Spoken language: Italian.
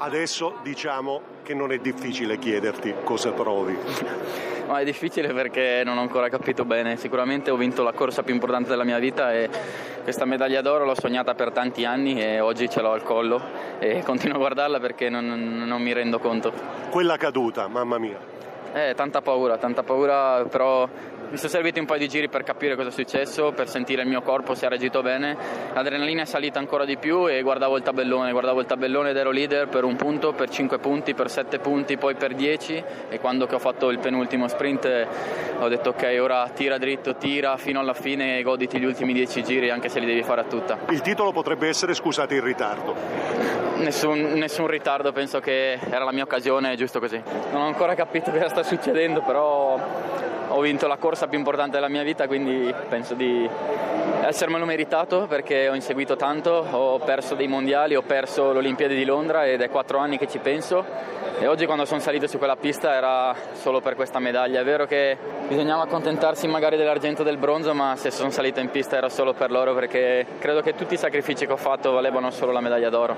Adesso diciamo che non è difficile chiederti cosa provi. Ma è difficile perché non ho ancora capito bene. Sicuramente ho vinto la corsa più importante della mia vita e questa medaglia d'oro l'ho sognata per tanti anni e oggi ce l'ho al collo e continuo a guardarla perché non, non mi rendo conto. Quella caduta, mamma mia. Eh, tanta paura, tanta paura, però mi sono serviti un paio di giri per capire cosa è successo, per sentire il mio corpo se ha reagito bene. L'adrenalina è salita ancora di più e guardavo il tabellone, guardavo il tabellone ed ero leader per un punto, per cinque punti, per sette punti, poi per dieci e quando ho fatto il penultimo sprint ho detto ok, ora tira dritto, tira fino alla fine e goditi gli ultimi dieci giri anche se li devi fare a tutta. Il titolo potrebbe essere scusate il ritardo. Nessun, nessun, ritardo, penso che era la mia occasione, giusto così. Non ho ancora capito cosa sta succedendo, però ho vinto la corsa più importante della mia vita, quindi penso di essermelo meritato perché ho inseguito tanto, ho perso dei mondiali, ho perso l'Olimpiade di Londra ed è quattro anni che ci penso e oggi quando sono salito su quella pista era solo per questa medaglia. È vero che bisognava accontentarsi magari dell'argento e del bronzo, ma se sono salito in pista era solo per loro perché credo che tutti i sacrifici che ho fatto valevano solo la medaglia d'oro.